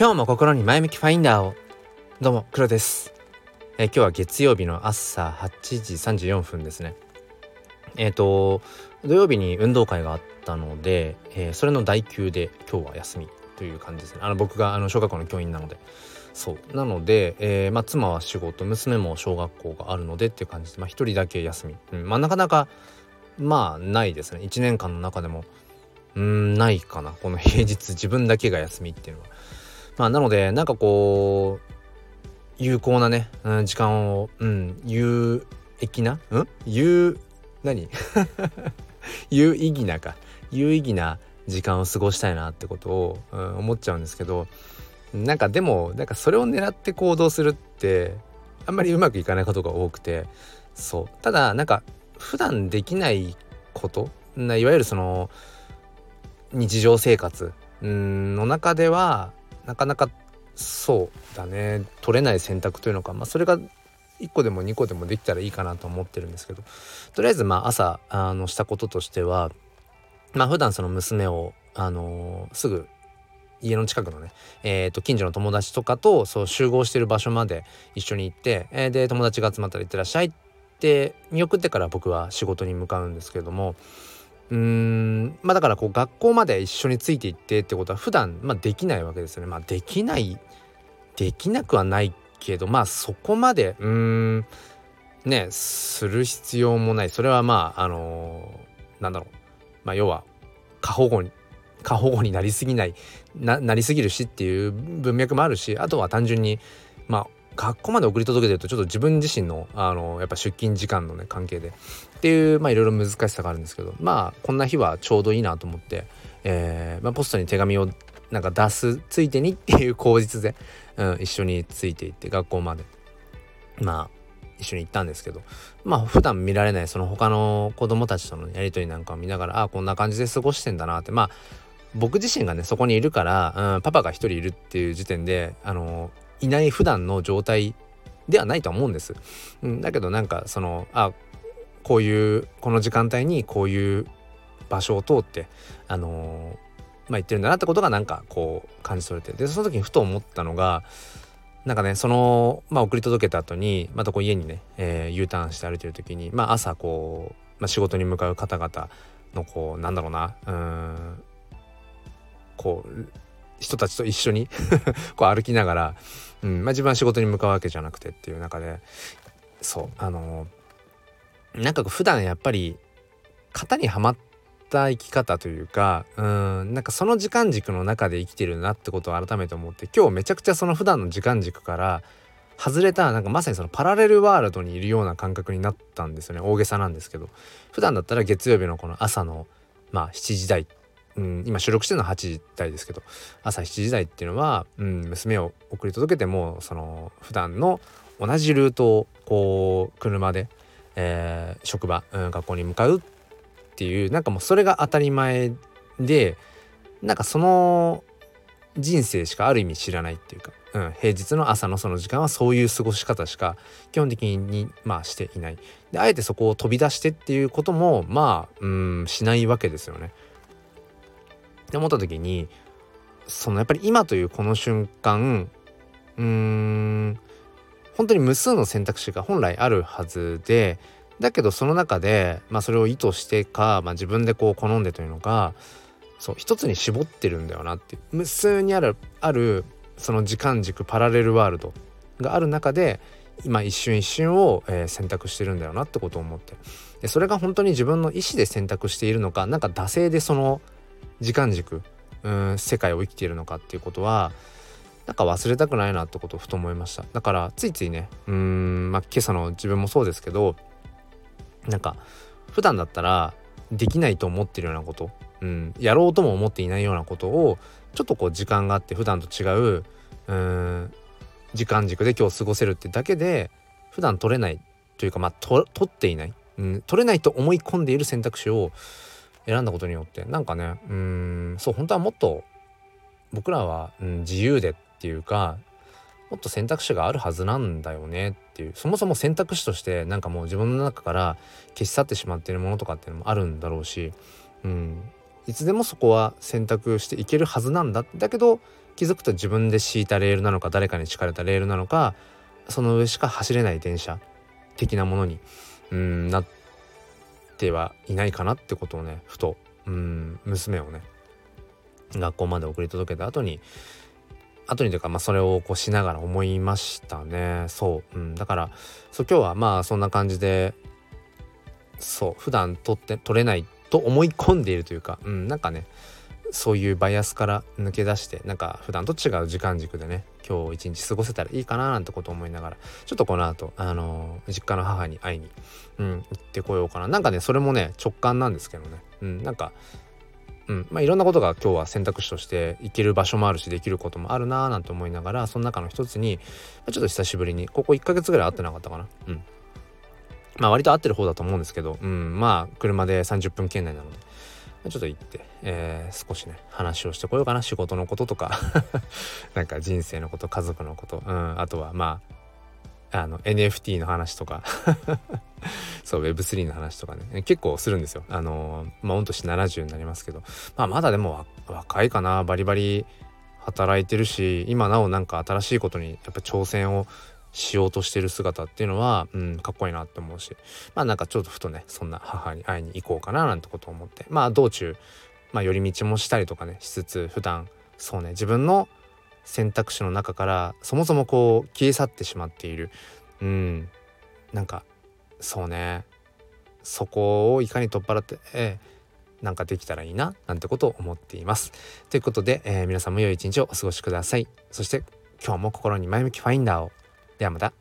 今日も心に前向きファインダーを。どうも黒です、え、今日は月曜日の朝8時34分ですね。えっ、ー、と土曜日に運動会があったので、えー、それの代休で今日は休みという感じですね。あの僕があの小学校の教員なので。そう。なので、えーま、妻は仕事娘も小学校があるのでっていう感じで、まあ、1人だけ休み、うん。まあ、なかなかまあないですね。1年間の中でもうんないかな。この平日自分だけが休みっていうのは。まあなのでなんかこう有効なね、うん、時間をうん有益なうん？有何？有意義なか。有意義な時間を過ごしたいなってことを、うん、思っちゃうんですけどなんかでもなんかそれを狙って行動するってあんまりうまくいかないことが多くてそう。ただなんか普段できないこといわゆるその日常生活の中ではなかなかそうだね。取れない選択というのか、まあ、それが1個でも2個でもできたらいいかなと思ってるんですけど。とりあえずまあ朝あのしたこととしてはまあ普段その娘をあのー、すぐ家の近くのね、えー、と近所の友達とかとそう集合してる場所まで一緒に行って、えー、で友達が集まったら行ってらっしゃいって見送ってから僕は仕事に向かうんですけどもうーん。まあだからこう学校まで一緒についていってってことは普段まあできないわけですよね。まあできないできなくはないけどまあそこまでうーん。ねする必要もない。それはまああのー、なんだろう。まあ要は過保護に過保護になりすぎないななりすぎるしっていう文脈もあるしあとは単純にまあ学校まで送り届けてるとちょっと自分自身のあのやっぱ出勤時間のね関係で。っていうまあいろいろ難しさがあるんですけどまあこんな日はちょうどいいなと思って、えーまあ、ポストに手紙をなんか出すついてにっていう口実で、うん、一緒についていって学校まで。まあ一緒に行ったんですけどまあ普段見られないその他の子供たちとのやり取りなんかを見ながらああこんな感じで過ごしてんだなって。まあ僕自身がねそこにいるから、うん、パパが一人いるっていう時点であのいない普段の状態ではないと思うんです。うん、だけどなんかそのあこういうこの時間帯にこういう場所を通ってあのまあ言ってるんだなってことがなんかこう感じ取れてでその時にふと思ったのがなんかねそのまあ送り届けた後にまたこう家にね、えー、U ターンして歩いてる時にまあ朝こう、まあ、仕事に向かう方々のこうなんだろうなうんこう人たちと一緒に こう歩きながら、うんまあ、自分は仕事に向かうわけじゃなくてっていう中でそうあのなんか普段やっぱり型にはまった生き方というかうんなんかその時間軸の中で生きてるなってことを改めて思って今日めちゃくちゃその普段の時間軸から外れたなんかまさにそのパラレルワールドにいるような感覚になったんですよね。大げさなんですけど。普段だったら月曜日のこの朝のまあ7時台うん、今収録してるのは8時台ですけど朝7時台っていうのは、うん、娘を送り届けてもその普段の同じルートをこう車で、えー、職場、うん、学校に向かうっていうなんかもうそれが当たり前でなんかその人生しかある意味知らないっていうか、うん、平日の朝のその時間はそういう過ごし方しか基本的にまあしていないであえてそこを飛び出してっていうこともまあうんしないわけですよね。って思った時にそのやっぱり今というこの瞬間うーん本当に無数の選択肢が本来あるはずでだけどその中で、まあ、それを意図してか、まあ、自分でこう好んでというのがそう一つに絞ってるんだよなって無数にあるあるその時間軸パラレルワールドがある中で今一瞬一瞬を、えー、選択してるんだよなってことを思って。でそれが本当に自分の意思で選択しているのか何か惰性でその時間軸うん世界を生きているのかっていうことはなんか忘れたくないなってことをふと思いました。だからついついねうんまあ今朝の自分もそうですけどなんか普段だったらできないと思ってるようなこと、うん、やろうとも思っていないようなことをちょっとこう時間があって普段と違ううん時間軸で今日過ごせるってだけで普段取れないというかまあ取っていない、うん、取れないと思い込んでいる選択肢を選んだことによって。なんかねうんそう本当はもっと僕らは、うん、自由でっていうかもっと選択肢があるはずなんだよねっていう。そもそも選択肢としてなんかもう自分の中から消し去ってしまっているものとかっていうのもあるんだろうし、うん、いつでもそこは選択していけるはずなんだ。だけど気づくと自分で敷いたレールなのか誰かに敷かれたレールなのかその上しか走れない電車的なものにうんなっててはいないかなってことをねふとうん娘をね学校まで送り届けた後に後にというか、まあ、それをこうしながら思いましたね。そう、うん、だからそう今日はまあそんな感じでそう普段撮って撮れないと思い込んでいるというか、うん、なんかねそういうバイアスから抜け出してなんか普段と違う時間軸でね今日一日過ごせたらいいかななんてこと思いながらちょっとこの後あのー、実家の母に会いに、うん、行ってこようかな。なんかねそれもね直感なんですけどね、うん、なんかうんまあ、いろんなことが今日は選択肢として行ける場所もあるしできることもあるなーなんて思いながらその中の一つに、ま、ちょっと久しぶりにここ1ヶ月ぐらい会ってなかったかな。うん。まあ割と合ってる方だと思うんですけど、うん、まあ車で30分圏内なので。ちょっと行って、えー、少しね話をしてこようかな。仕事のこととか。なんか人生のこと家族のこと、うん、あとはまああの NFT の話とか。そう Web3 の話とかね。結構するんですよ。あのまあ御年70になりますけど。まあまだでも若いかな。バリバリ働いてるし今なおなんか新しいことにやっぱ挑戦をしようとしてる姿っていうのは、うん、かっこいいなって思うしまあなんかちょっとふとねそんな母に会いに行こうかななんてことを思ってまあ道中、まあ、寄り道もしたりとかねしつつ普段そうね自分の選択肢の中からそもそもこう消え去ってしまっているうんなんかそうねそこをいかに取っ払って、えー、なんかできたらいいななんてことを思っています。ということで、えー、皆さんも良い一日をお過ごしください。そして今日も心に前向きファインダーを。ではまた。